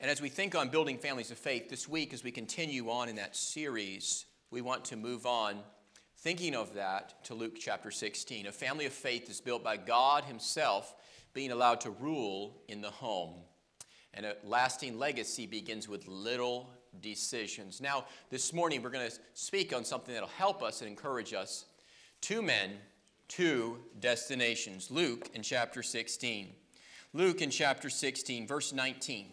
And as we think on building families of faith this week, as we continue on in that series, we want to move on, thinking of that, to Luke chapter 16. A family of faith is built by God Himself being allowed to rule in the home. And a lasting legacy begins with little decisions. Now, this morning, we're going to speak on something that'll help us and encourage us. Two men, two destinations. Luke in chapter 16. Luke in chapter 16, verse 19.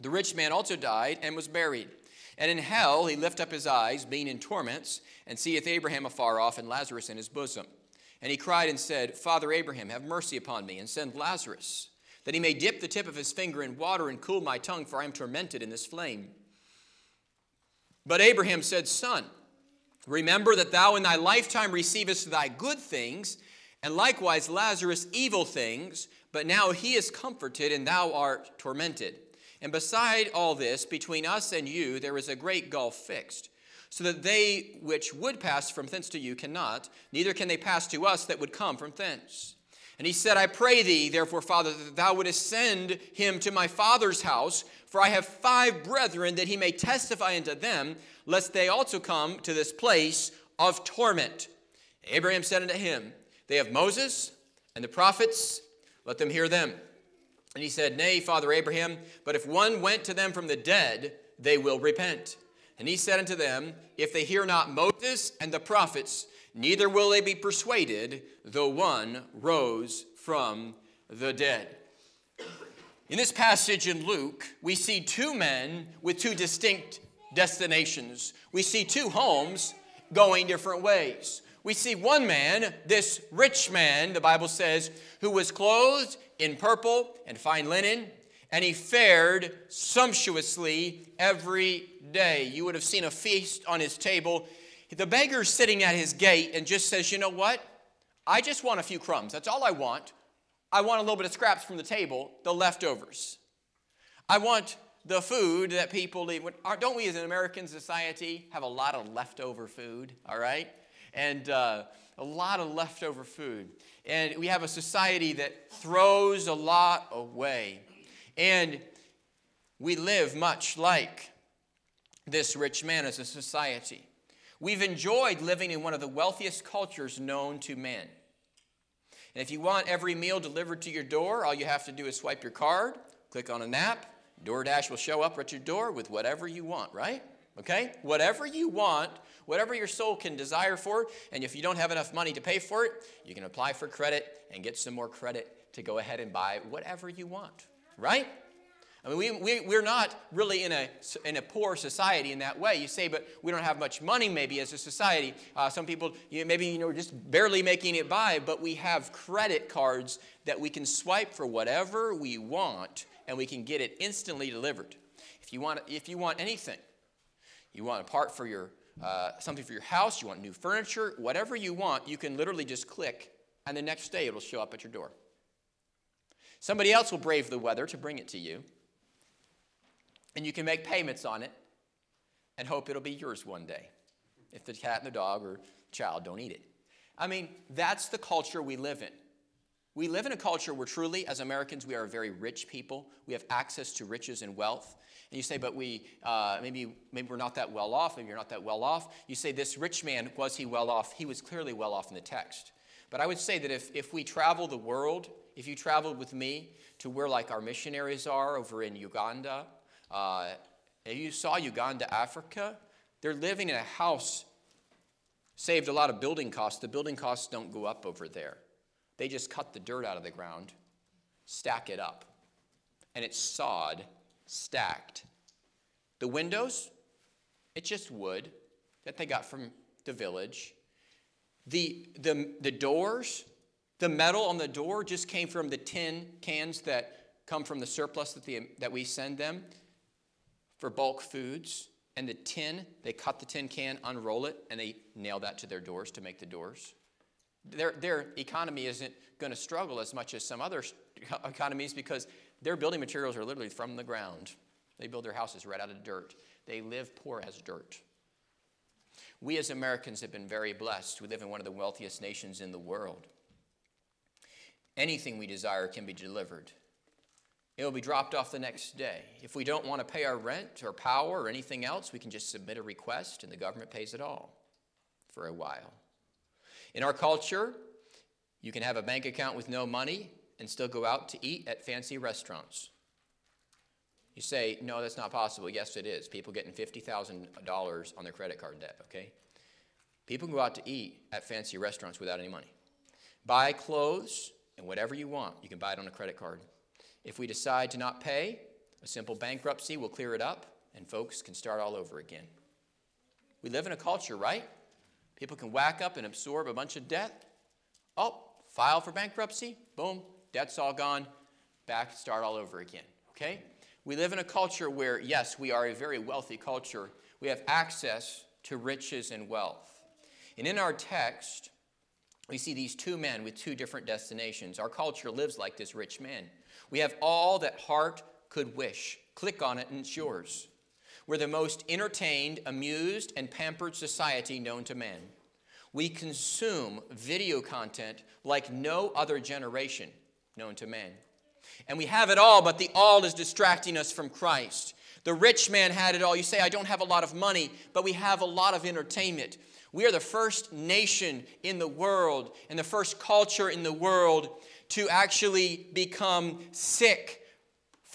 The rich man also died and was buried. And in hell he lift up his eyes, being in torments, and seeth Abraham afar off and Lazarus in his bosom. And he cried and said, Father Abraham, have mercy upon me, and send Lazarus, that he may dip the tip of his finger in water and cool my tongue, for I am tormented in this flame. But Abraham said, Son, remember that thou in thy lifetime receivest thy good things, and likewise Lazarus evil things, but now he is comforted, and thou art tormented. And beside all this, between us and you, there is a great gulf fixed, so that they which would pass from thence to you cannot, neither can they pass to us that would come from thence. And he said, I pray thee, therefore, Father, that thou wouldest send him to my father's house, for I have five brethren, that he may testify unto them, lest they also come to this place of torment. Abraham said unto him, They have Moses and the prophets, let them hear them. And he said, Nay, Father Abraham, but if one went to them from the dead, they will repent. And he said unto them, If they hear not Moses and the prophets, neither will they be persuaded, though one rose from the dead. In this passage in Luke, we see two men with two distinct destinations. We see two homes going different ways. We see one man, this rich man, the Bible says, who was clothed in purple and fine linen, and he fared sumptuously every day. You would have seen a feast on his table. The beggar's sitting at his gate and just says, You know what? I just want a few crumbs. That's all I want. I want a little bit of scraps from the table, the leftovers. I want the food that people eat. Don't we as an American society have a lot of leftover food, all right? And uh, a lot of leftover food. And we have a society that throws a lot away. And we live much like this rich man as a society. We've enjoyed living in one of the wealthiest cultures known to men. And if you want every meal delivered to your door, all you have to do is swipe your card, click on an app, DoorDash will show up at your door with whatever you want, right? Okay? Whatever you want, whatever your soul can desire for, and if you don't have enough money to pay for it, you can apply for credit and get some more credit to go ahead and buy whatever you want, right? I mean, we, we, we're not really in a, in a poor society in that way. You say, but we don't have much money maybe as a society. Uh, some people, you know, maybe, you know, just barely making it by, but we have credit cards that we can swipe for whatever we want and we can get it instantly delivered. If you want, if you want anything, you want a part for your, uh, something for your house, you want new furniture, whatever you want, you can literally just click, and the next day it'll show up at your door. Somebody else will brave the weather to bring it to you, and you can make payments on it and hope it'll be yours one day if the cat and the dog or child don't eat it. I mean, that's the culture we live in. We live in a culture where truly, as Americans, we are a very rich people. We have access to riches and wealth. And you say, but we, uh, maybe, maybe we're not that well off, maybe you're not that well off. You say, this rich man, was he well off? He was clearly well off in the text. But I would say that if, if we travel the world, if you traveled with me to where like our missionaries are over in Uganda, uh, and you saw Uganda, Africa, they're living in a house, saved a lot of building costs. The building costs don't go up over there. They just cut the dirt out of the ground, stack it up, and it's sod stacked. The windows, it's just wood that they got from the village. The, the, the doors, the metal on the door just came from the tin cans that come from the surplus that, the, that we send them. for bulk foods. And the tin, they cut the tin can, unroll it, and they nail that to their doors to make the doors. Their, their economy isn't going to struggle as much as some other economies because their building materials are literally from the ground. They build their houses right out of dirt. They live poor as dirt. We as Americans have been very blessed. We live in one of the wealthiest nations in the world. Anything we desire can be delivered. It will be dropped off the next day. If we don't want to pay our rent or power or anything else, we can just submit a request and the government pays it all for a while. In our culture, you can have a bank account with no money and still go out to eat at fancy restaurants. You say, no, that's not possible. Yes, it is. People getting $50,000 on their credit card debt, okay? People go out to eat at fancy restaurants without any money. Buy clothes and whatever you want, you can buy it on a credit card. If we decide to not pay, a simple bankruptcy will clear it up and folks can start all over again. We live in a culture, right? People can whack up and absorb a bunch of debt. Oh, file for bankruptcy, boom, debt's all gone, back, start all over again, okay? We live in a culture where, yes, we are a very wealthy culture. We have access to riches and wealth. And in our text, we see these two men with two different destinations. Our culture lives like this rich man. We have all that heart could wish. Click on it and it's yours. We're the most entertained, amused, and pampered society known to man. We consume video content like no other generation known to man. And we have it all, but the all is distracting us from Christ. The rich man had it all. You say, I don't have a lot of money, but we have a lot of entertainment. We are the first nation in the world and the first culture in the world to actually become sick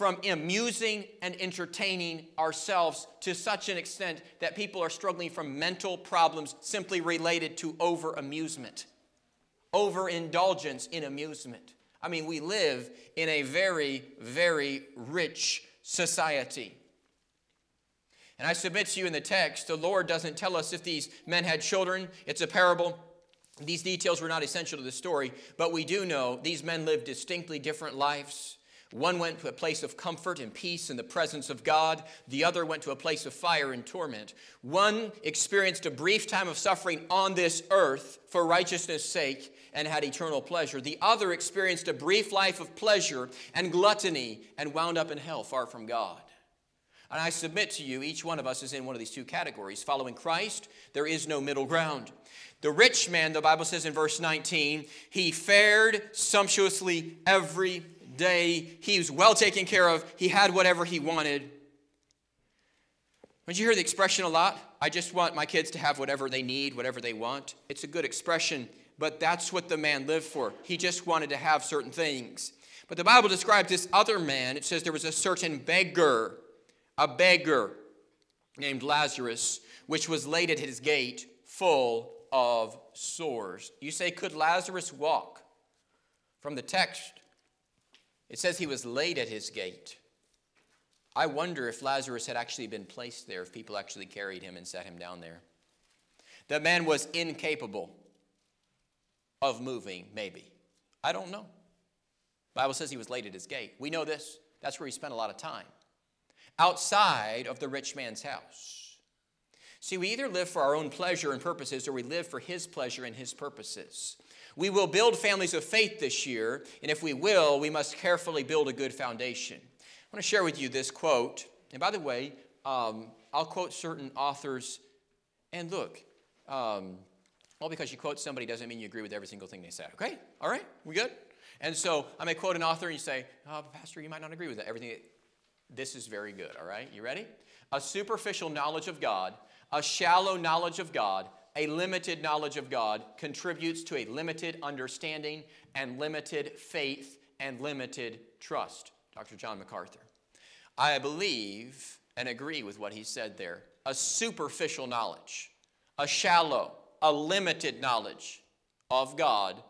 from amusing and entertaining ourselves to such an extent that people are struggling from mental problems simply related to over amusement, over indulgence in amusement. I mean, we live in a very, very rich society. And I submit to you in the text, the Lord doesn't tell us if these men had children. It's a parable. These details were not essential to the story, but we do know these men lived distinctly different lives. One went to a place of comfort and peace in the presence of God. The other went to a place of fire and torment. One experienced a brief time of suffering on this earth for righteousness' sake and had eternal pleasure. The other experienced a brief life of pleasure and gluttony and wound up in hell far from God. And I submit to you, each one of us is in one of these two categories. Following Christ, there is no middle ground. The rich man, the Bible says in verse 19, he fared sumptuously every day. He was well taken care of. He had whatever he wanted. Don't you hear the expression a lot? I just want my kids to have whatever they need, whatever they want. It's a good expression, but that's what the man lived for. He just wanted to have certain things. But the Bible describes this other man. It says there was a certain beggar a beggar named Lazarus, which was laid at his gate full of sores. You say, could Lazarus walk? From the text, it says he was laid at his gate. I wonder if Lazarus had actually been placed there, if people actually carried him and set him down there. The man was incapable of moving, maybe. I don't know. Bible says he was laid at his gate. We know this. That's where he spent a lot of time outside of the rich man's house. See, we either live for our own pleasure and purposes or we live for his pleasure and his purposes. We will build families of faith this year, and if we will, we must carefully build a good foundation. I want to share with you this quote. And by the way, um, I'll quote certain authors. And look, um, well, because you quote somebody doesn't mean you agree with every single thing they said. Okay? All right? We good? And so I may quote an author and you say, oh, Pastor, you might not agree with that. Everything this is very good, all right? You ready? A superficial knowledge of God, a shallow knowledge of God, a limited knowledge of God contributes to a limited understanding and limited faith and limited trust. Dr. John MacArthur. I believe and agree with what he said there. A superficial knowledge, a shallow, a limited knowledge of God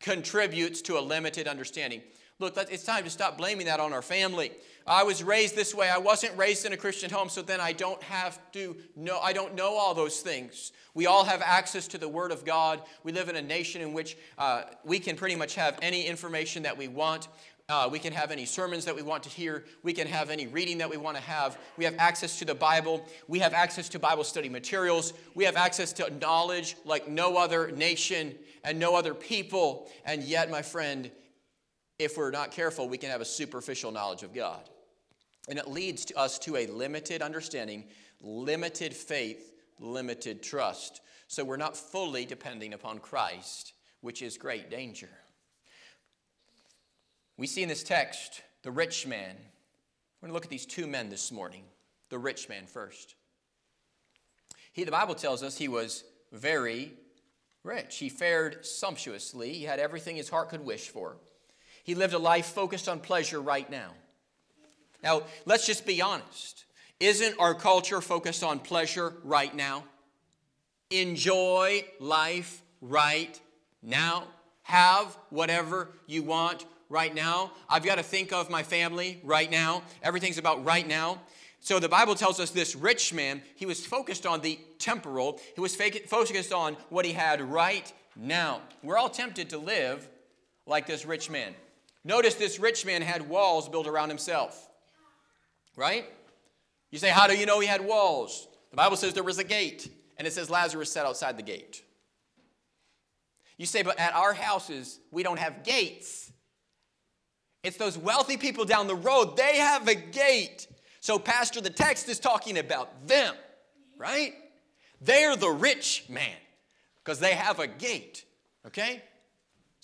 contributes to a limited understanding. Look, it's time to stop blaming that on our family. I was raised this way. I wasn't raised in a Christian home, so then I don't have to know, I don't know all those things. We all have access to the Word of God. We live in a nation in which uh, we can pretty much have any information that we want. Uh, we can have any sermons that we want to hear. We can have any reading that we want to have. We have access to the Bible. We have access to Bible study materials. We have access to knowledge like no other nation and no other people. And yet, my friend, if we're not careful, we can have a superficial knowledge of God. And it leads to us to a limited understanding, limited faith, limited trust. So we're not fully depending upon Christ, which is great danger. We see in this text the rich man. We're going to look at these two men this morning. The rich man first. He, the Bible tells us he was very rich. He fared sumptuously. He had everything his heart could wish for. He lived a life focused on pleasure right now. Now, let's just be honest. Isn't our culture focused on pleasure right now? Enjoy life right now. Have whatever you want right now. I've got to think of my family right now. Everything's about right now. So the Bible tells us this rich man, he was focused on the temporal, he was focused on what he had right now. We're all tempted to live like this rich man. Notice this rich man had walls built around himself, right? You say, How do you know he had walls? The Bible says there was a gate, and it says Lazarus sat outside the gate. You say, But at our houses, we don't have gates. It's those wealthy people down the road, they have a gate. So, Pastor, the text is talking about them, right? They're the rich man because they have a gate, okay?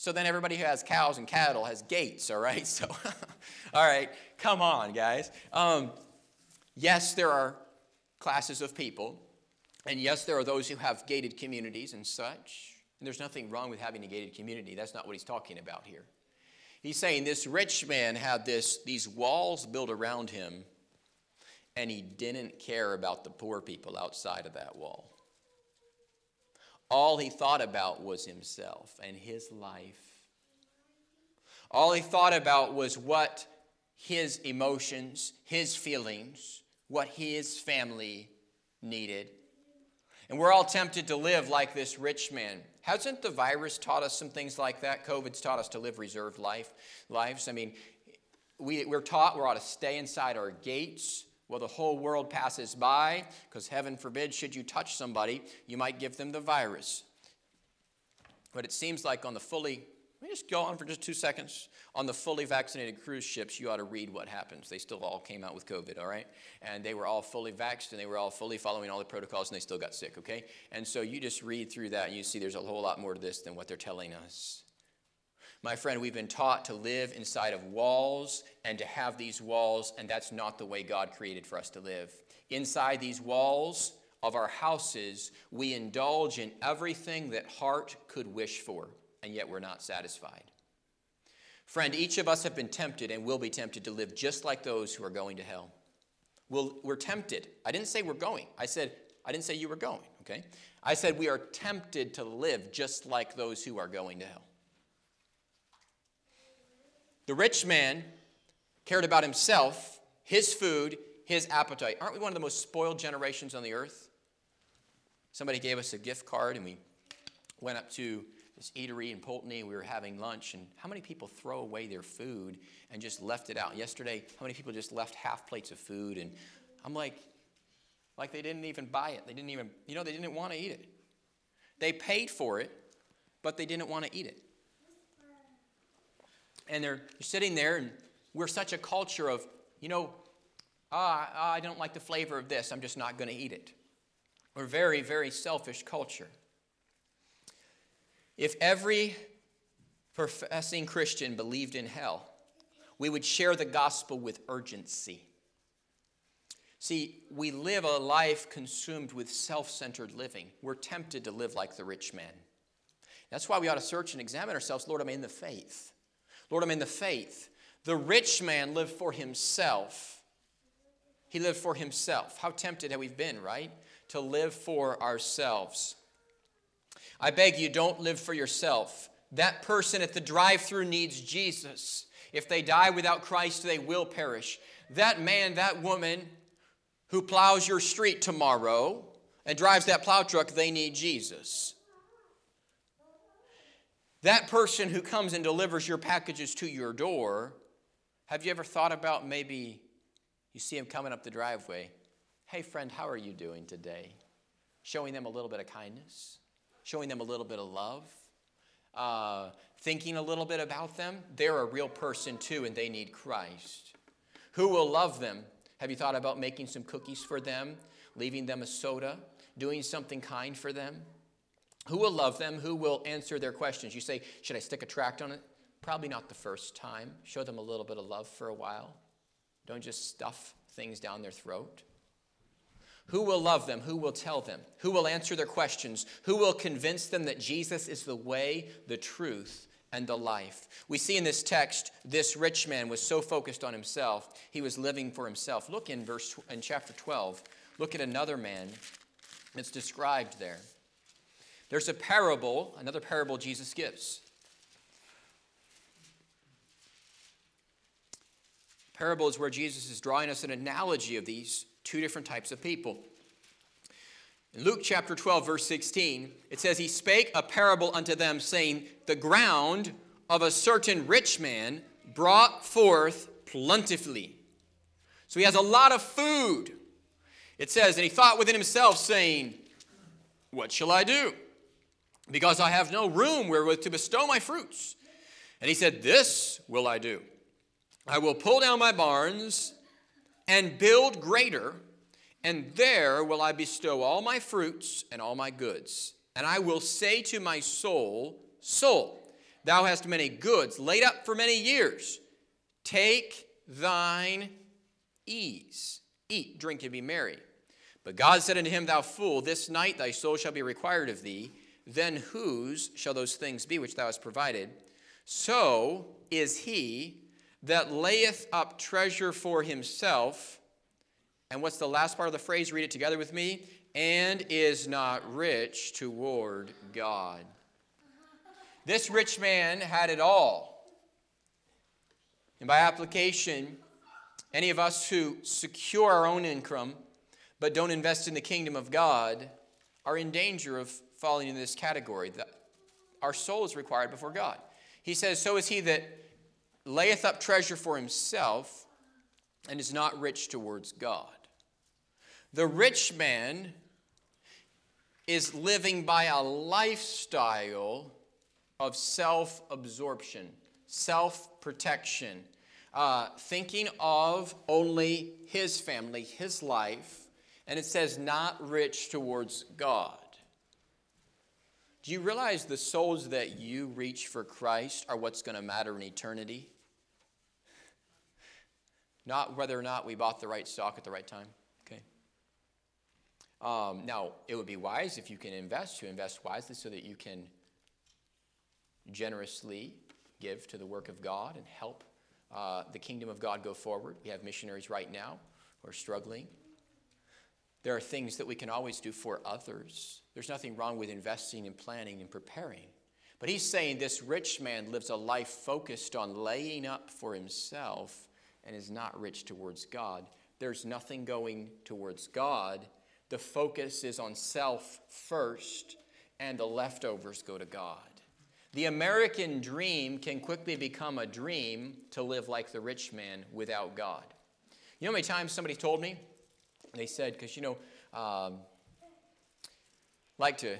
So then everybody who has cows and cattle has gates, all right? So, all right, come on, guys. Um, yes, there are classes of people, and yes, there are those who have gated communities and such. And there's nothing wrong with having a gated community. That's not what he's talking about here. He's saying this rich man had this, these walls built around him, and he didn't care about the poor people outside of that wall. All he thought about was himself and his life. All he thought about was what his emotions, his feelings, what his family needed. And we're all tempted to live like this rich man. Hasn't the virus taught us some things like that? COVID's taught us to live reserved life, lives. I mean, we, we're taught we ought to stay inside our gates while the whole world passes by, because heaven forbid, should you touch somebody, you might give them the virus. But it seems like on the fully let me just go on for just two seconds. On the fully vaccinated cruise ships, you ought to read what happens. They still all came out with COVID, all right? And they were all fully vaxxed and they were all fully following all the protocols and they still got sick, okay? And so you just read through that and you see there's a whole lot more to this than what they're telling us. My friend, we've been taught to live inside of walls and to have these walls, and that's not the way God created for us to live. Inside these walls of our houses, we indulge in everything that heart could wish for and yet we're not satisfied. Friend, each of us have been tempted and will be tempted to live just like those who are going to hell. We'll, we're tempted. I didn't say we're going. I said, I didn't say you were going, okay? I said we are tempted to live just like those who are going to hell. The rich man cared about himself, his food, his appetite. Aren't we one of the most spoiled generations on the earth? Somebody gave us a gift card and we went up to this eatery in Poultney. We were having lunch, and how many people throw away their food and just left it out? Yesterday, how many people just left half plates of food? And I'm like, like they didn't even buy it. They didn't even, you know, they didn't want to eat it. They paid for it, but they didn't want to eat it. And they're sitting there, and we're such a culture of, you know, ah, I don't like the flavor of this. I'm just not going to eat it. We're a very, very selfish culture. If every professing Christian believed in hell, we would share the gospel with urgency. See, we live a life consumed with self centered living. We're tempted to live like the rich man. That's why we ought to search and examine ourselves. Lord, am I'm in the faith. Lord, I'm in the faith. The rich man lived for himself. He lived for himself. How tempted have we been, right? To live for ourselves. I beg you, don't live for yourself. That person at the drive through needs Jesus. If they die without Christ, they will perish. That man, that woman who plows your street tomorrow and drives that plow truck, they need Jesus. That person who comes and delivers your packages to your door, Have you ever thought about maybe you see him coming up the driveway? Hey, friend, how are you doing today? Showing them a little bit of kindness, showing them a little bit of love, uh, thinking a little bit about them. They're a real person too, and they need Christ. Who will love them? Have you thought about making some cookies for them, leaving them a soda, doing something kind for them? Who will love them? Who will answer their questions? You say, Should I stick a tract on it? Probably not the first time. Show them a little bit of love for a while. Don't just stuff things down their throat. Who will love them? Who will tell them? Who will answer their questions? Who will convince them that Jesus is the way, the truth, and the life? We see in this text this rich man was so focused on himself, he was living for himself. Look in verse in chapter 12. Look at another man that's described there. There's a parable, another parable Jesus gives. Parable is where Jesus is drawing us an analogy of these two different types of people. In Luke chapter 12, verse 16, it says, He spake a parable unto them, saying, The ground of a certain rich man brought forth plentifully. So he has a lot of food. It says, And he thought within himself, saying, What shall I do? Because I have no room wherewith to bestow my fruits. And he said, This will I do. I will pull down my barns and build greater, and there will I bestow all my fruits and all my goods. And I will say to my soul, Soul, thou hast many goods laid up for many years. Take thine ease. Eat, drink, and be merry. But God said unto him, Thou fool, this night thy soul shall be required of thee. Then whose shall those things be which thou hast provided? So is he that layeth up treasure for himself. And what's the last part of the phrase? Read it together with me. And is not rich toward God. This rich man had it all. And by application, any of us who secure our own income but don't invest in the kingdom of God are in danger of falling into this category. That our soul is required before God. He says, So is he that layeth up treasure for himself and is not rich towards God. The rich man is living by a lifestyle of self absorption, self protection, uh, thinking of only his family, his life, and it says, not rich towards God. Do you realize the souls that you reach for Christ are what's going to matter in eternity? Not whether or not we bought the right stock at the right time. Okay. Um, now, it would be wise if you can invest to invest wisely so that you can generously give to the work of God and help uh, the kingdom of God go forward. We have missionaries right now who are struggling. There are things that we can always do for others. There's nothing wrong with investing and planning and preparing. But he's saying this rich man lives a life focused on laying up for himself and is not rich towards God. There's nothing going towards God. The focus is on self first, and the leftovers go to God. The American dream can quickly become a dream to live like the rich man without God. You know how many times somebody told me? They said, because you know, um, like to,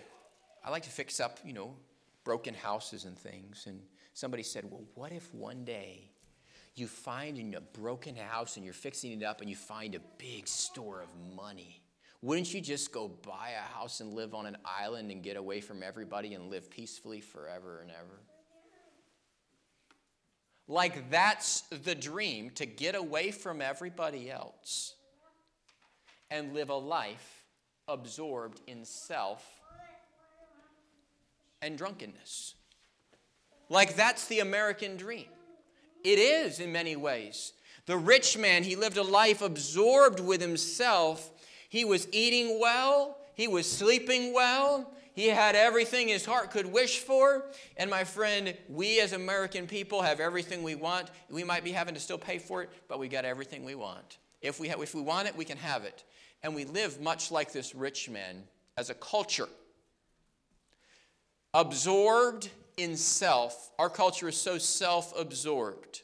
I like to fix up, you know, broken houses and things. And somebody said, well, what if one day you find in a broken house and you're fixing it up and you find a big store of money? Wouldn't you just go buy a house and live on an island and get away from everybody and live peacefully forever and ever? Like that's the dream to get away from everybody else and live a life absorbed in self and drunkenness. Like that's the American dream. It is in many ways. The rich man, he lived a life absorbed with himself. He was eating well, he was sleeping well, he had everything his heart could wish for. And my friend, we as American people have everything we want. We might be having to still pay for it, but we got everything we want. If we, if we want it, we can have it. And we live much like this rich man as a culture. Absorbed in self. Our culture is so self absorbed.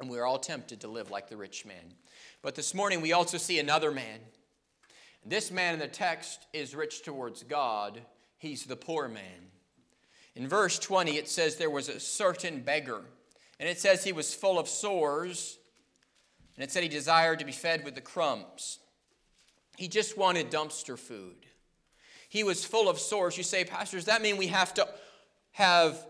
And we're all tempted to live like the rich man. But this morning we also see another man. This man in the text is rich towards God, he's the poor man. In verse 20, it says there was a certain beggar, and it says he was full of sores, and it said he desired to be fed with the crumbs. He just wanted dumpster food. He was full of sores. You say, Pastor, does that mean we have to have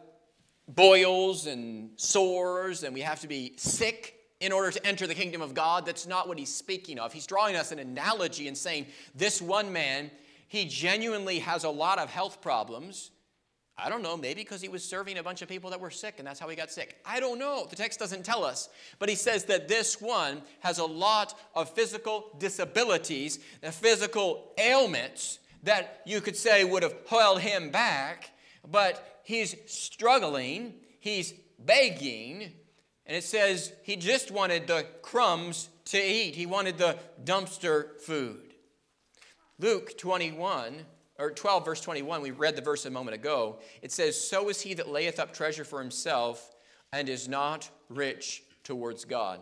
boils and sores and we have to be sick in order to enter the kingdom of God? That's not what he's speaking of. He's drawing us an analogy and saying, this one man, he genuinely has a lot of health problems. I don't know, maybe because he was serving a bunch of people that were sick and that's how he got sick. I don't know. The text doesn't tell us. But he says that this one has a lot of physical disabilities, the physical ailments that you could say would have held him back, but he's struggling, he's begging, and it says he just wanted the crumbs to eat. He wanted the dumpster food. Luke 21 or 12, verse 21, we read the verse a moment ago. It says, So is he that layeth up treasure for himself and is not rich towards God.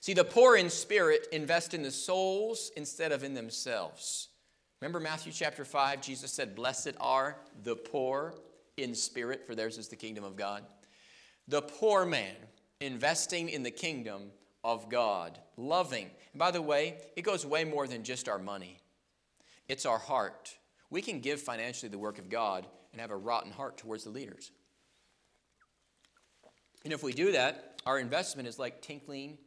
See, the poor in spirit invest in the souls instead of in themselves. Remember Matthew chapter 5, Jesus said, Blessed are the poor in spirit, for theirs is the kingdom of God. The poor man investing in the kingdom of God, loving. And by the way, it goes way more than just our money, it's our heart. We can give financially the work of God and have a rotten heart towards the leaders. And if we do that, our investment is like tinkling.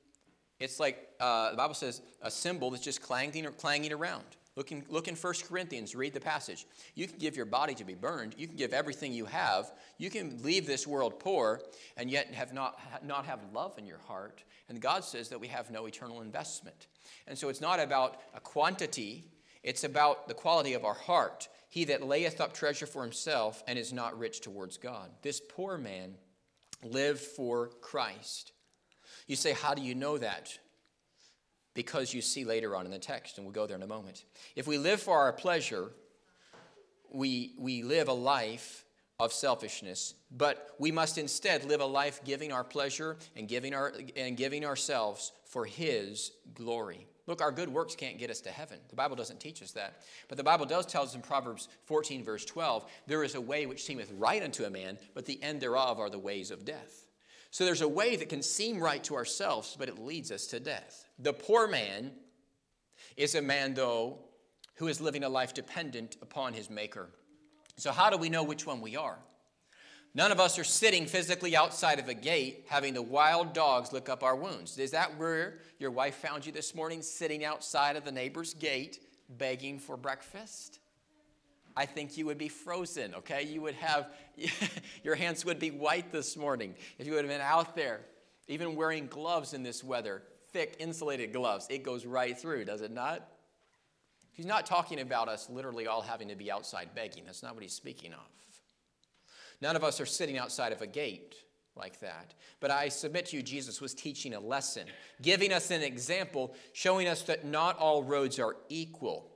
It's like uh, the Bible says a cymbal that's just clanging or clanging around. Look in, look in 1 Corinthians, read the passage. You can give your body to be burned. You can give everything you have. You can leave this world poor and yet have not, not have love in your heart. And God says that we have no eternal investment. And so it's not about a quantity, it's about the quality of our heart. He that layeth up treasure for himself and is not rich towards God. This poor man lived for Christ. You say, How do you know that? Because you see later on in the text, and we'll go there in a moment. If we live for our pleasure, we, we live a life of selfishness, but we must instead live a life giving our pleasure and giving, our, and giving ourselves for His glory. Look, our good works can't get us to heaven. The Bible doesn't teach us that. But the Bible does tell us in Proverbs 14, verse 12, there is a way which seemeth right unto a man, but the end thereof are the ways of death. So there's a way that can seem right to ourselves, but it leads us to death. The poor man is a man, though, who is living a life dependent upon his maker. So, how do we know which one we are? None of us are sitting physically outside of a gate having the wild dogs lick up our wounds. Is that where your wife found you this morning, sitting outside of the neighbor's gate begging for breakfast? I think you would be frozen, okay? You would have, your hands would be white this morning if you would have been out there, even wearing gloves in this weather, thick insulated gloves. It goes right through, does it not? He's not talking about us literally all having to be outside begging. That's not what he's speaking of. None of us are sitting outside of a gate like that. But I submit to you, Jesus was teaching a lesson, giving us an example, showing us that not all roads are equal.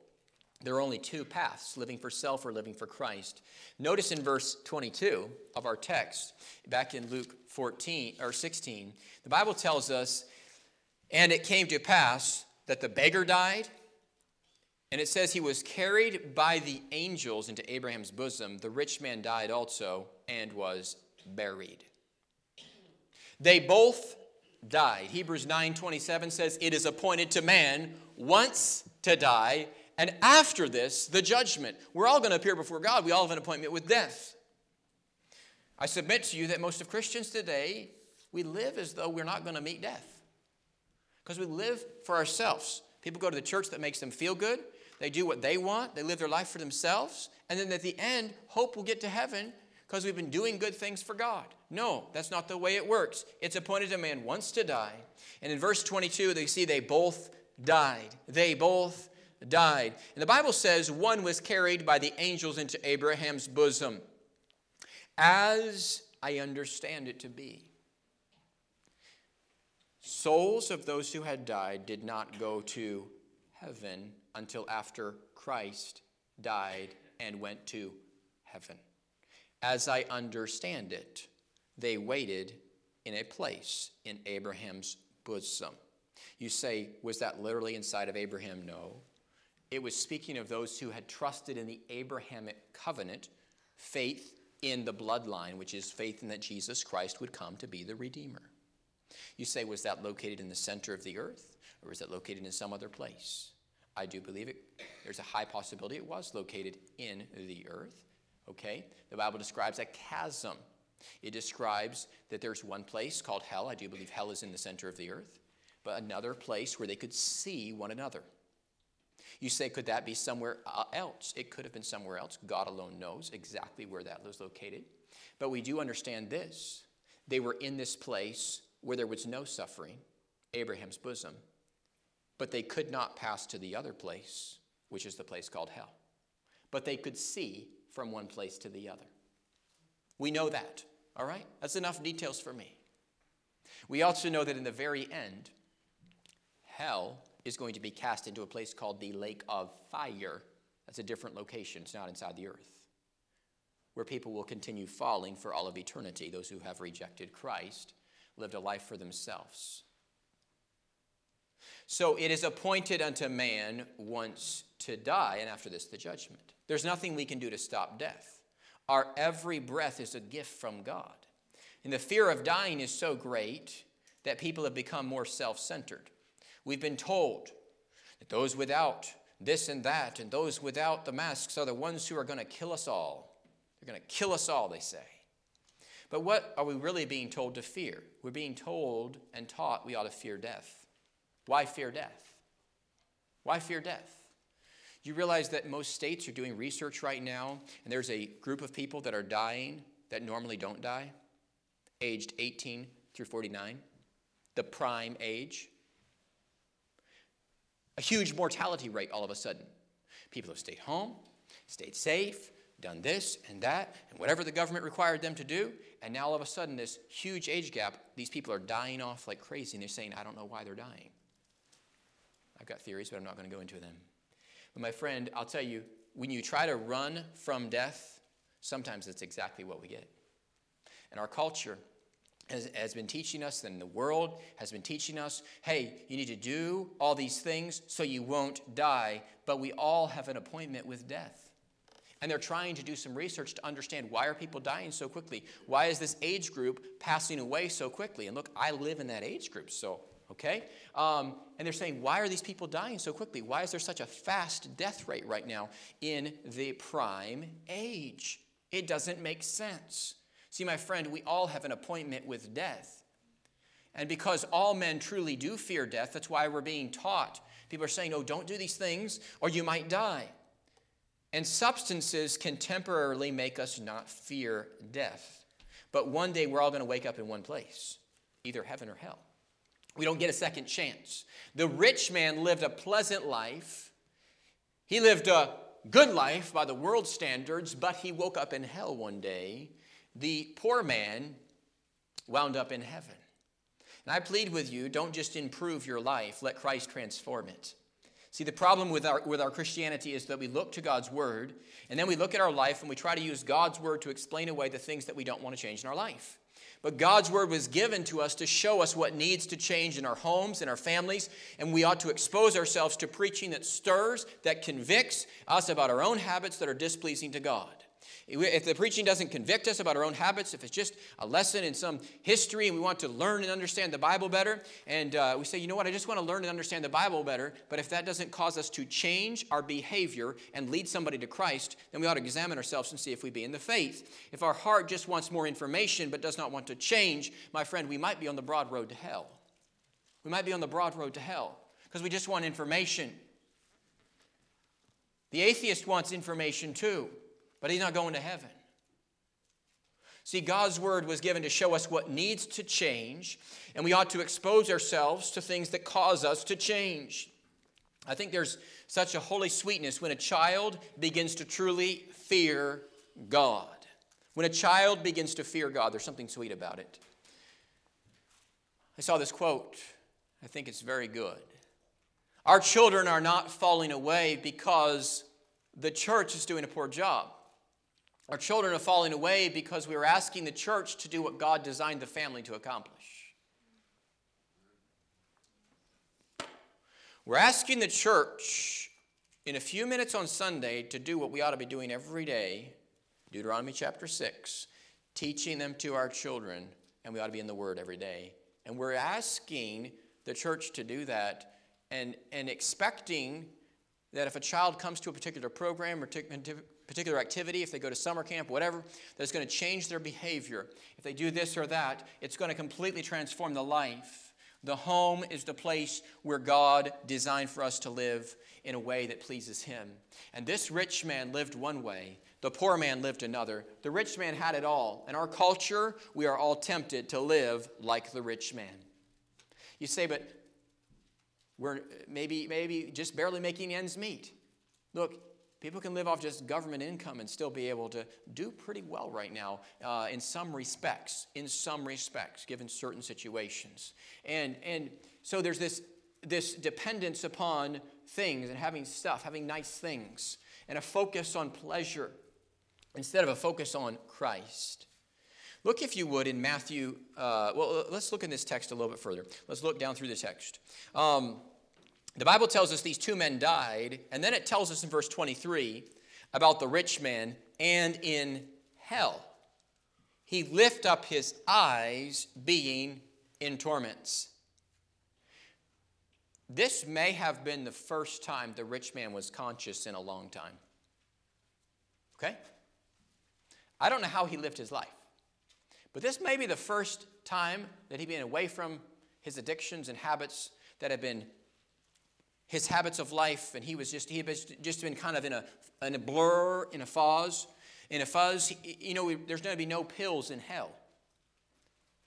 There are only two paths living for self or living for Christ. Notice in verse 22 of our text, back in Luke 14 or 16, the Bible tells us, And it came to pass that the beggar died and it says he was carried by the angels into Abraham's bosom. The rich man died also and was buried. They both died. Hebrews 9:27 says it is appointed to man once to die, and after this the judgment. We're all going to appear before God. We all have an appointment with death. I submit to you that most of Christians today, we live as though we're not going to meet death. Because we live for ourselves. People go to the church that makes them feel good. They do what they want, they live their life for themselves, and then at the end, hope will get to heaven because we've been doing good things for God. No, that's not the way it works. It's appointed a man once to die. And in verse 22, they see they both died. They both died. And the Bible says one was carried by the angels into Abraham's bosom, as I understand it to be. Souls of those who had died did not go to heaven until after Christ died and went to heaven. As I understand it, they waited in a place in Abraham's bosom. You say, was that literally inside of Abraham? No. It was speaking of those who had trusted in the Abrahamic covenant, faith in the bloodline, which is faith in that Jesus Christ would come to be the Redeemer. You say, was that located in the center of the earth, or was it located in some other place? I do believe it. There's a high possibility it was located in the earth. Okay? The Bible describes a chasm. It describes that there's one place called hell. I do believe hell is in the center of the earth, but another place where they could see one another. You say, could that be somewhere uh, else? It could have been somewhere else. God alone knows exactly where that was located. But we do understand this. They were in this place where there was no suffering, Abraham's bosom, but they could not pass to the other place, which is the place called hell. But they could see from one place to the other. We know that, all right? That's enough details for me. We also know that in the very end, hell is going to be cast into a place called the lake of fire. That's a different location, it's not inside the earth, where people will continue falling for all of eternity. Those who have rejected Christ lived a life for themselves. So it is appointed unto man once to die, and after this, the judgment. There's nothing we can do to stop death. Our every breath is a gift from God. And the fear of dying is so great that people have become more self centered. We've been told that those without this and that, and those without the masks are the ones who are going to kill us all. They're going to kill us all, they say. But what are we really being told to fear? We're being told and taught we ought to fear death. Why fear death? Why fear death? You realize that most states are doing research right now, and there's a group of people that are dying that normally don't die, aged 18 through 49, the prime age. A huge mortality rate all of a sudden. People have stayed home, stayed safe, done this and that, and whatever the government required them to do, and now all of a sudden, this huge age gap, these people are dying off like crazy, and they're saying, I don't know why they're dying. I've got theories, but I'm not going to go into them. But my friend, I'll tell you, when you try to run from death, sometimes that's exactly what we get. And our culture has, has been teaching us, and the world has been teaching us hey, you need to do all these things so you won't die. But we all have an appointment with death. And they're trying to do some research to understand why are people dying so quickly? Why is this age group passing away so quickly? And look, I live in that age group, so okay? Um, and they're saying, why are these people dying so quickly? Why is there such a fast death rate right now in the prime age? It doesn't make sense. See, my friend, we all have an appointment with death. And because all men truly do fear death, that's why we're being taught. People are saying, oh, don't do these things or you might die. And substances can temporarily make us not fear death. But one day we're all going to wake up in one place, either heaven or hell. We don't get a second chance. The rich man lived a pleasant life. He lived a good life by the world's standards, but he woke up in hell one day. The poor man wound up in heaven. And I plead with you don't just improve your life, let Christ transform it. See, the problem with our, with our Christianity is that we look to God's Word, and then we look at our life and we try to use God's Word to explain away the things that we don't want to change in our life. But God's word was given to us to show us what needs to change in our homes and our families, and we ought to expose ourselves to preaching that stirs, that convicts us about our own habits that are displeasing to God. If the preaching doesn't convict us about our own habits, if it's just a lesson in some history and we want to learn and understand the Bible better, and uh, we say, you know what, I just want to learn and understand the Bible better, but if that doesn't cause us to change our behavior and lead somebody to Christ, then we ought to examine ourselves and see if we be in the faith. If our heart just wants more information but does not want to change, my friend, we might be on the broad road to hell. We might be on the broad road to hell because we just want information. The atheist wants information too but he's not going to heaven. See, God's word was given to show us what needs to change, and we ought to expose ourselves to things that cause us to change. I think there's such a holy sweetness when a child begins to truly fear God. When a child begins to fear God, there's something sweet about it. I saw this quote. I think it's very good. Our children are not falling away because the church is doing a poor job. Our children are falling away because we are asking the church to do what God designed the family to accomplish. We're asking the church in a few minutes on Sunday to do what we ought to be doing every day Deuteronomy chapter 6, teaching them to our children, and we ought to be in the Word every day. And we're asking the church to do that and, and expecting that if a child comes to a particular program or particular activity, if they go to summer camp, whatever, that's going to change their behavior. If they do this or that, it's going to completely transform the life. The home is the place where God designed for us to live in a way that pleases Him. And this rich man lived one way, the poor man lived another. The rich man had it all. In our culture, we are all tempted to live like the rich man. You say, but we're maybe, maybe just barely making ends meet. Look, People can live off just government income and still be able to do pretty well right now uh, in some respects, in some respects, given certain situations. And, and so there's this, this dependence upon things and having stuff, having nice things, and a focus on pleasure instead of a focus on Christ. Look, if you would, in Matthew. Uh, well, let's look in this text a little bit further. Let's look down through the text. Um, the Bible tells us these two men died, and then it tells us in verse 23 about the rich man and in hell. He lift up his eyes, being in torments. This may have been the first time the rich man was conscious in a long time. Okay? I don't know how he lived his life, but this may be the first time that he'd been away from his addictions and habits that had been his habits of life, and he was just he had just been kind of in a in a blur, in a fuzz, in a fuzz. You know, there's going to be no pills in hell.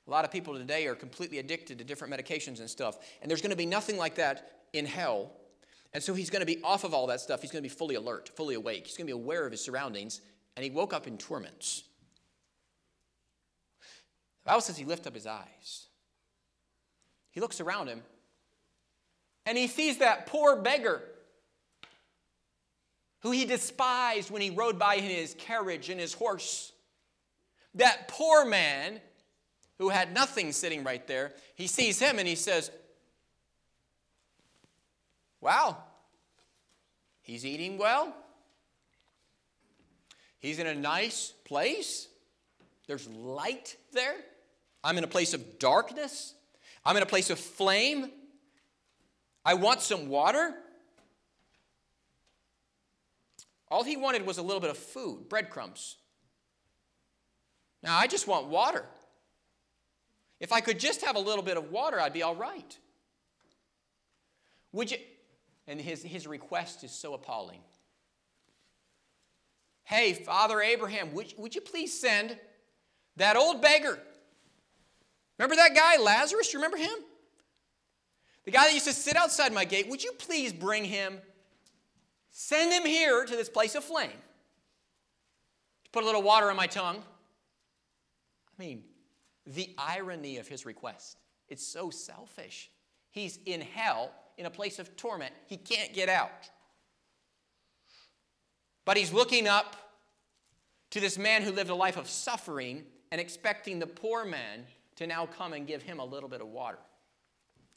A lot of people today are completely addicted to different medications and stuff, and there's going to be nothing like that in hell. And so he's going to be off of all that stuff. He's going to be fully alert, fully awake. He's going to be aware of his surroundings, and he woke up in torments. The Bible says he lifted up his eyes. He looks around him and he sees that poor beggar who he despised when he rode by in his carriage and his horse. That poor man who had nothing sitting right there, he sees him and he says, Wow, he's eating well. He's in a nice place. There's light there. I'm in a place of darkness. I'm in a place of flame. I want some water. All he wanted was a little bit of food, breadcrumbs. Now, I just want water. If I could just have a little bit of water, I'd be all right. Would you? And his, his request is so appalling. Hey, Father Abraham, would, would you please send that old beggar? Remember that guy, Lazarus? You remember him? The guy that used to sit outside my gate, would you please bring him? Send him here to this place of flame. To put a little water on my tongue. I mean, the irony of his request. It's so selfish. He's in hell, in a place of torment. He can't get out. But he's looking up to this man who lived a life of suffering and expecting the poor man to now come and give him a little bit of water.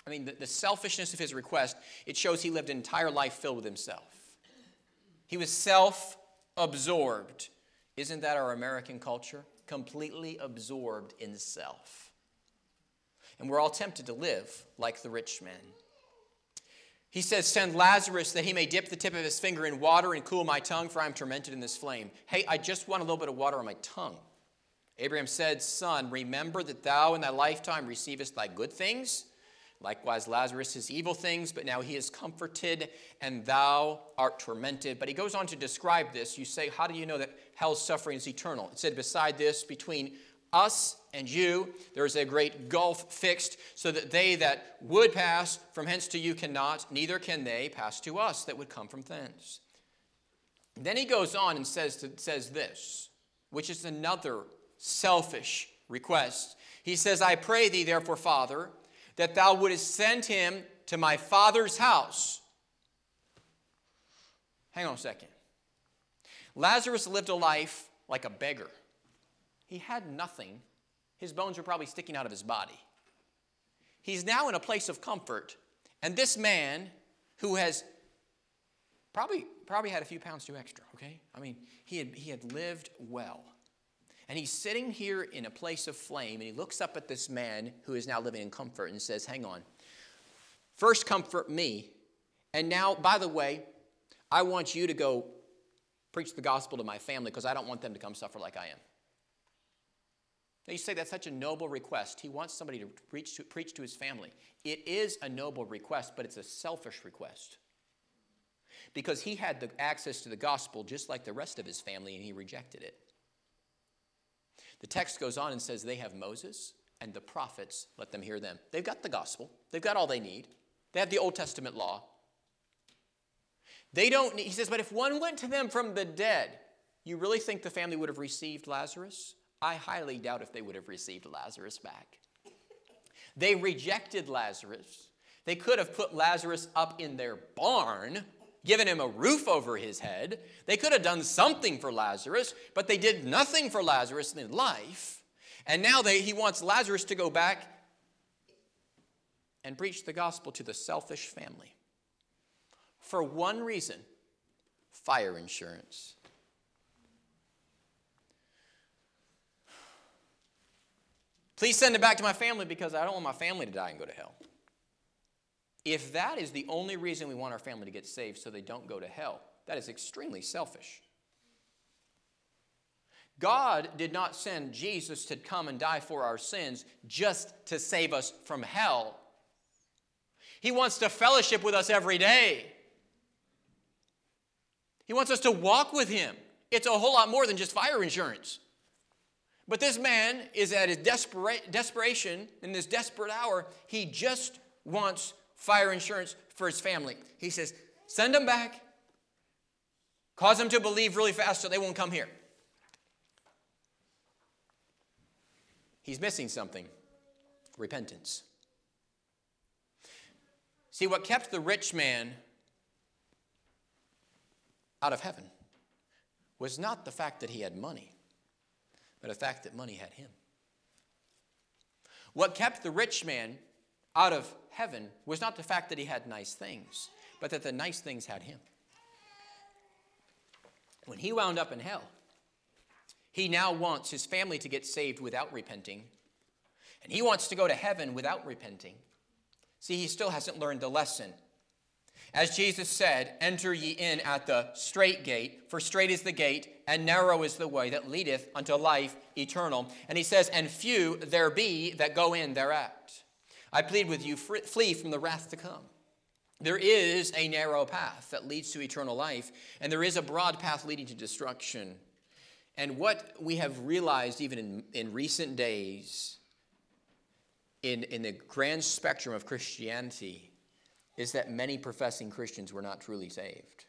I mean, the, the selfishness of his request, it shows he lived an entire life filled with himself. He was self absorbed. Isn't that our American culture? Completely absorbed in self. And we're all tempted to live like the rich man. He says, Send Lazarus that he may dip the tip of his finger in water and cool my tongue, for I am tormented in this flame. Hey, I just want a little bit of water on my tongue. Abraham said, Son, remember that thou in thy lifetime receivest thy good things Likewise, Lazarus is evil things, but now he is comforted, and thou art tormented. But he goes on to describe this. You say, How do you know that hell's suffering is eternal? It said, Beside this, between us and you, there is a great gulf fixed, so that they that would pass from hence to you cannot, neither can they pass to us that would come from thence. then he goes on and says, to, says this, which is another selfish request. He says, I pray thee, therefore, Father, that thou wouldest send him to my father's house. Hang on a second. Lazarus lived a life like a beggar. He had nothing. His bones were probably sticking out of his body. He's now in a place of comfort. And this man who has probably, probably had a few pounds too extra, okay? I mean, he had, he had lived well. And he's sitting here in a place of flame, and he looks up at this man who is now living in comfort and says, Hang on. First, comfort me. And now, by the way, I want you to go preach the gospel to my family because I don't want them to come suffer like I am. Now, you say that's such a noble request. He wants somebody to preach to, preach to his family. It is a noble request, but it's a selfish request. Because he had the access to the gospel just like the rest of his family, and he rejected it. The text goes on and says they have Moses and the prophets, let them hear them. They've got the gospel, they've got all they need. They have the Old Testament law. They don't need, he says, but if one went to them from the dead, you really think the family would have received Lazarus? I highly doubt if they would have received Lazarus back. They rejected Lazarus. They could have put Lazarus up in their barn given him a roof over his head. They could have done something for Lazarus, but they did nothing for Lazarus in life. And now they, he wants Lazarus to go back and preach the gospel to the selfish family. For one reason fire insurance. Please send it back to my family because I don't want my family to die and go to hell. If that is the only reason we want our family to get saved so they don't go to hell, that is extremely selfish. God did not send Jesus to come and die for our sins just to save us from hell. He wants to fellowship with us every day. He wants us to walk with Him. It's a whole lot more than just fire insurance. But this man is at his despera- desperation, in this desperate hour, he just wants fire insurance for his family. He says, send them back, cause them to believe really fast so they won't come here. He's missing something repentance. See, what kept the rich man out of heaven was not the fact that he had money, but the fact that money had him. What kept the rich man out of heaven was not the fact that he had nice things, but that the nice things had him. When he wound up in hell, he now wants his family to get saved without repenting, and he wants to go to heaven without repenting. See, he still hasn't learned the lesson. As Jesus said, Enter ye in at the strait gate, for strait is the gate, and narrow is the way that leadeth unto life eternal. And he says, And few there be that go in thereat. I plead with you, flee from the wrath to come. There is a narrow path that leads to eternal life, and there is a broad path leading to destruction. And what we have realized, even in, in recent days, in, in the grand spectrum of Christianity, is that many professing Christians were not truly saved.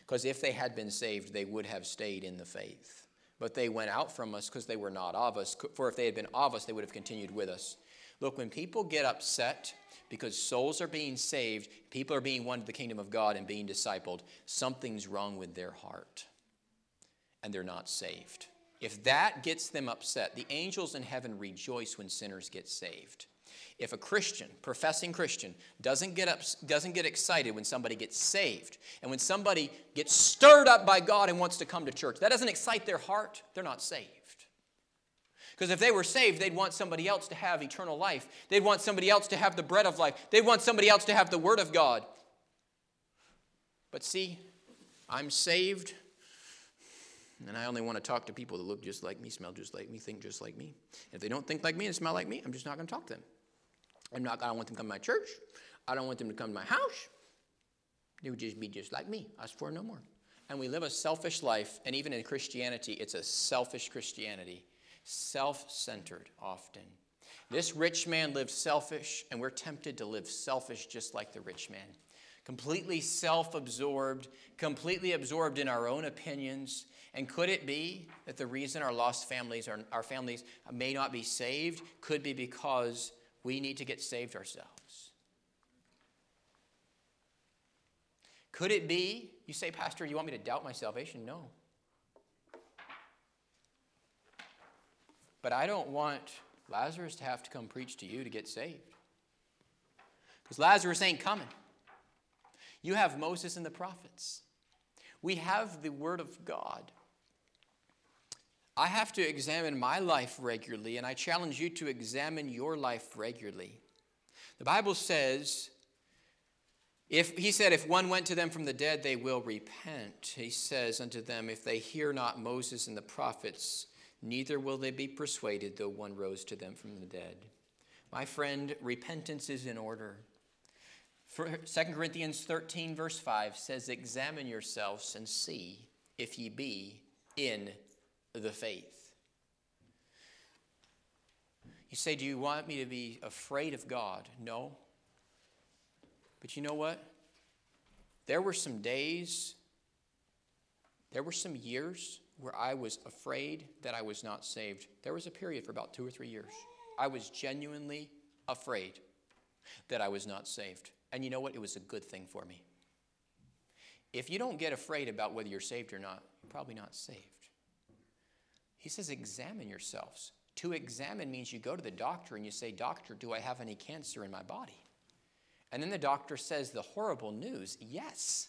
Because if they had been saved, they would have stayed in the faith. But they went out from us because they were not of us. For if they had been of us, they would have continued with us. Look, when people get upset because souls are being saved, people are being won to the kingdom of God and being discipled, something's wrong with their heart and they're not saved. If that gets them upset, the angels in heaven rejoice when sinners get saved. If a Christian, professing Christian, doesn't get, up, doesn't get excited when somebody gets saved, and when somebody gets stirred up by God and wants to come to church, that doesn't excite their heart, they're not saved. Because if they were saved, they'd want somebody else to have eternal life. They'd want somebody else to have the bread of life. They'd want somebody else to have the word of God. But see, I'm saved, and I only want to talk to people that look just like me, smell just like me, think just like me. If they don't think like me and smell like me, I'm just not going to talk to them. I'm not, I don't want them to come to my church. I don't want them to come to my house. They would just be just like me. Ask for no more. And we live a selfish life, and even in Christianity, it's a selfish Christianity self centered often. This rich man lived selfish, and we're tempted to live selfish just like the rich man. Completely self absorbed, completely absorbed in our own opinions. And could it be that the reason our lost families, are, our families may not be saved, could be because we need to get saved ourselves? Could it be, you say, Pastor, you want me to doubt my salvation? No. But I don't want Lazarus to have to come preach to you to get saved. Because Lazarus ain't coming. You have Moses and the prophets. We have the Word of God. I have to examine my life regularly, and I challenge you to examine your life regularly. The Bible says, if he said, if one went to them from the dead, they will repent. He says unto them, if they hear not Moses and the prophets, neither will they be persuaded, though one rose to them from the dead. My friend, repentance is in order. For 2 Corinthians 13, verse 5 says, Examine yourselves and see if ye be in the faith. You say, Do you want me to be afraid of God? No. But you know what? There were some days, there were some years where I was afraid that I was not saved. There was a period for about two or three years. I was genuinely afraid that I was not saved. And you know what? It was a good thing for me. If you don't get afraid about whether you're saved or not, you're probably not saved. He says, examine yourselves. To examine means you go to the doctor and you say, Doctor, do I have any cancer in my body? And then the doctor says the horrible news, yes.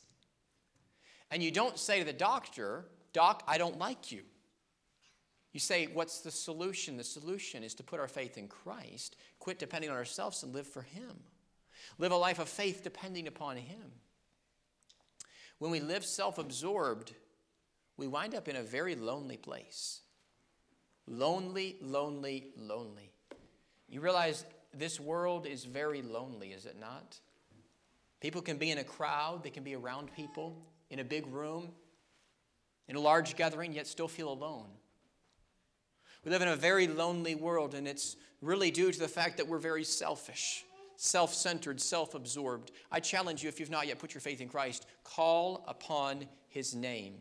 And you don't say to the doctor, Doc, I don't like you. You say, What's the solution? The solution is to put our faith in Christ, quit depending on ourselves, and live for Him. Live a life of faith depending upon Him. When we live self absorbed, we wind up in a very lonely place. Lonely, lonely, lonely. You realize this world is very lonely, is it not? People can be in a crowd, they can be around people, in a big room, in a large gathering, yet still feel alone. We live in a very lonely world, and it's really due to the fact that we're very selfish, self centered, self absorbed. I challenge you, if you've not yet put your faith in Christ, call upon his name.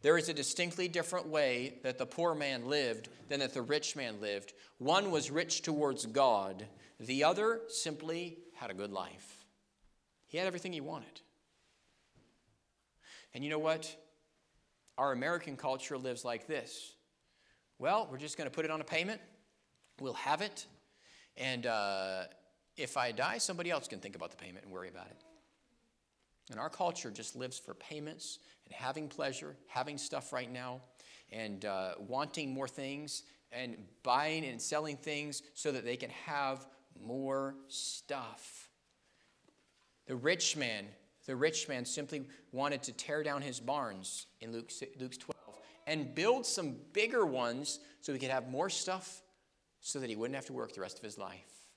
There is a distinctly different way that the poor man lived than that the rich man lived. One was rich towards God, the other simply had a good life. He had everything he wanted. And you know what? Our American culture lives like this. Well, we're just going to put it on a payment. We'll have it. And uh, if I die, somebody else can think about the payment and worry about it. And our culture just lives for payments and having pleasure, having stuff right now, and uh, wanting more things, and buying and selling things so that they can have more stuff. The rich man, the rich man simply wanted to tear down his barns in Luke, Luke's 12 and build some bigger ones so he could have more stuff so that he wouldn't have to work the rest of his life.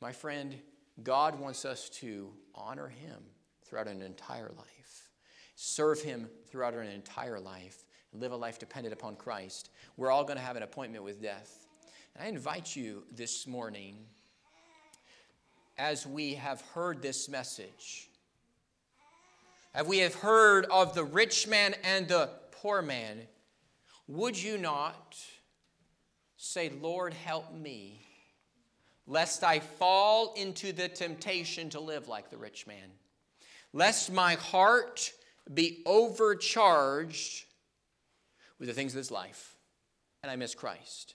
My friend, God wants us to honor him throughout an entire life, serve him throughout an entire life, live a life dependent upon Christ. We're all going to have an appointment with death. And I invite you this morning as we have heard this message, as we have heard of the rich man and the poor man, would you not say, Lord, help me, lest I fall into the temptation to live like the rich man, lest my heart be overcharged with the things of this life and I miss Christ?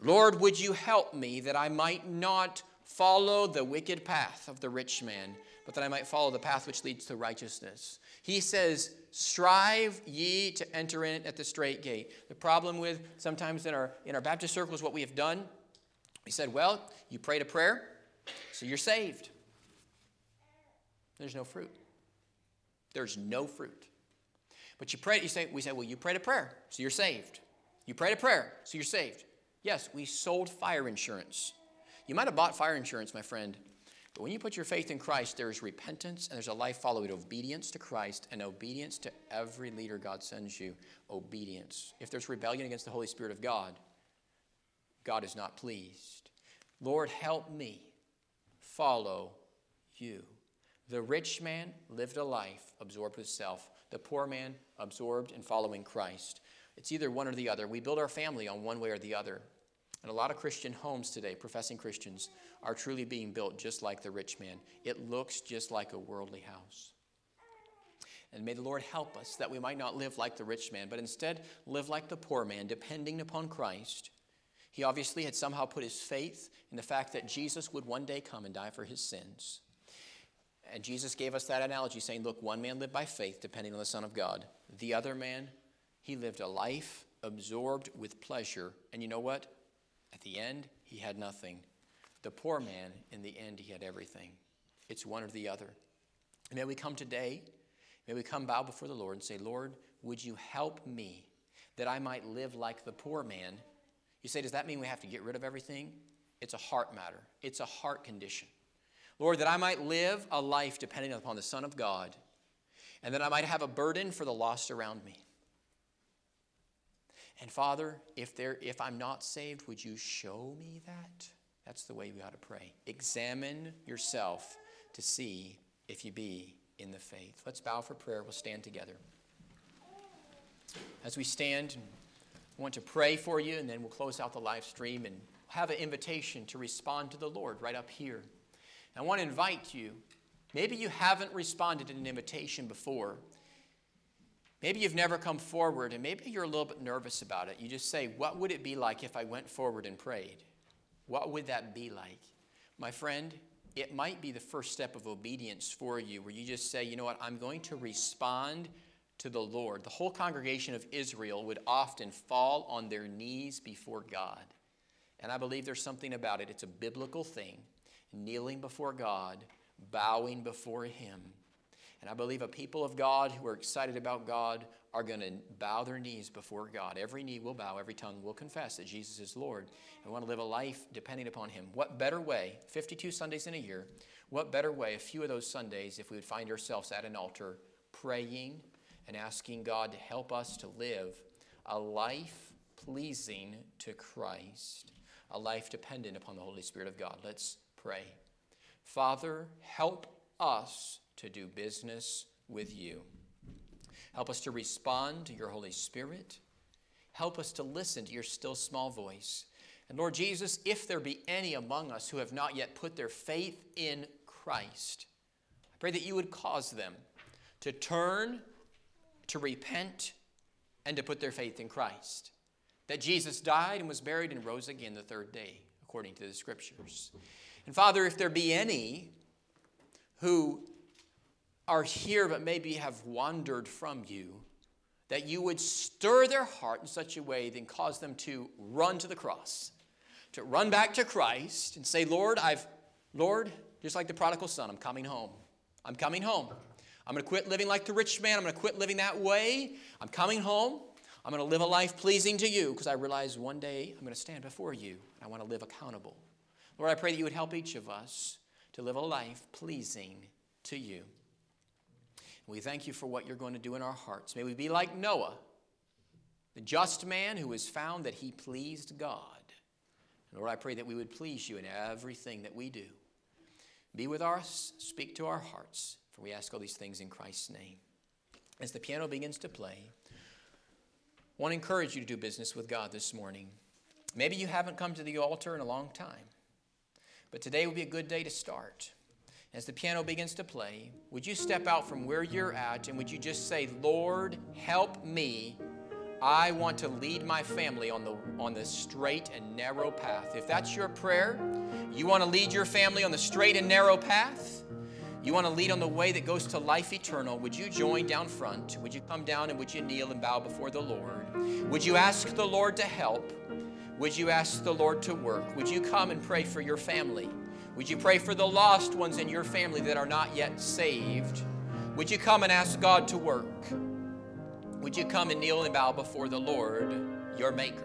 Lord, would you help me that I might not follow the wicked path of the rich man, but that I might follow the path which leads to righteousness. He says, Strive ye to enter in at the strait gate. The problem with sometimes in our, in our Baptist circles, what we have done, we said, Well, you prayed a prayer, so you're saved. There's no fruit. There's no fruit. But you pray, you say, we say, well, you prayed a prayer, so you're saved. You prayed a prayer, so you're saved. Yes, we sold fire insurance. You might have bought fire insurance, my friend, but when you put your faith in Christ, there's repentance and there's a life followed obedience to Christ and obedience to every leader God sends you. Obedience. If there's rebellion against the Holy Spirit of God, God is not pleased. Lord, help me follow you. The rich man lived a life absorbed with self, the poor man absorbed in following Christ. It's either one or the other. We build our family on one way or the other. And a lot of Christian homes today, professing Christians, are truly being built just like the rich man. It looks just like a worldly house. And may the Lord help us that we might not live like the rich man, but instead live like the poor man, depending upon Christ, He obviously had somehow put his faith in the fact that Jesus would one day come and die for his sins. And Jesus gave us that analogy, saying, Look, one man lived by faith, depending on the Son of God. The other man, he lived a life absorbed with pleasure. And you know what? At the end, he had nothing. The poor man, in the end, he had everything. It's one or the other. may we come today, may we come bow before the Lord and say, Lord, would you help me that I might live like the poor man? You say, does that mean we have to get rid of everything? It's a heart matter, it's a heart condition. Lord, that I might live a life depending upon the Son of God, and that I might have a burden for the lost around me. And Father, if, there, if I'm not saved, would you show me that? That's the way we ought to pray. Examine yourself to see if you be in the faith. Let's bow for prayer. We'll stand together. As we stand, I want to pray for you, and then we'll close out the live stream and have an invitation to respond to the Lord right up here. I want to invite you. Maybe you haven't responded to an invitation before. Maybe you've never come forward, and maybe you're a little bit nervous about it. You just say, What would it be like if I went forward and prayed? What would that be like? My friend, it might be the first step of obedience for you, where you just say, You know what? I'm going to respond to the Lord. The whole congregation of Israel would often fall on their knees before God. And I believe there's something about it. It's a biblical thing kneeling before God, bowing before Him. And I believe a people of God who are excited about God are going to bow their knees before God. Every knee will bow, every tongue will confess that Jesus is Lord. And want to live a life depending upon Him. What better way, 52 Sundays in a year, what better way, a few of those Sundays, if we would find ourselves at an altar praying and asking God to help us to live a life pleasing to Christ, a life dependent upon the Holy Spirit of God. Let's pray. Father, help us to do business with you. Help us to respond to your Holy Spirit. Help us to listen to your still small voice. And Lord Jesus, if there be any among us who have not yet put their faith in Christ, I pray that you would cause them to turn, to repent, and to put their faith in Christ. That Jesus died and was buried and rose again the third day, according to the scriptures. And Father, if there be any who are here but maybe have wandered from you, that you would stir their heart in such a way that cause them to run to the cross, to run back to Christ and say, Lord, I've, Lord, just like the prodigal son, I'm coming home. I'm coming home. I'm going to quit living like the rich man. I'm going to quit living that way. I'm coming home. I'm going to live a life pleasing to you because I realize one day I'm going to stand before you. And I want to live accountable. Lord, I pray that you would help each of us to live a life pleasing to you. We thank you for what you're going to do in our hearts. May we be like Noah, the just man who has found that he pleased God. And Lord, I pray that we would please you in everything that we do. Be with us, speak to our hearts, for we ask all these things in Christ's name. As the piano begins to play, I want to encourage you to do business with God this morning. Maybe you haven't come to the altar in a long time. But today would be a good day to start. As the piano begins to play, would you step out from where you're at and would you just say, Lord, help me. I want to lead my family on the, on the straight and narrow path. If that's your prayer, you want to lead your family on the straight and narrow path, you want to lead on the way that goes to life eternal, would you join down front? Would you come down and would you kneel and bow before the Lord? Would you ask the Lord to help? Would you ask the Lord to work? Would you come and pray for your family? Would you pray for the lost ones in your family that are not yet saved? Would you come and ask God to work? Would you come and kneel and bow before the Lord, your Maker?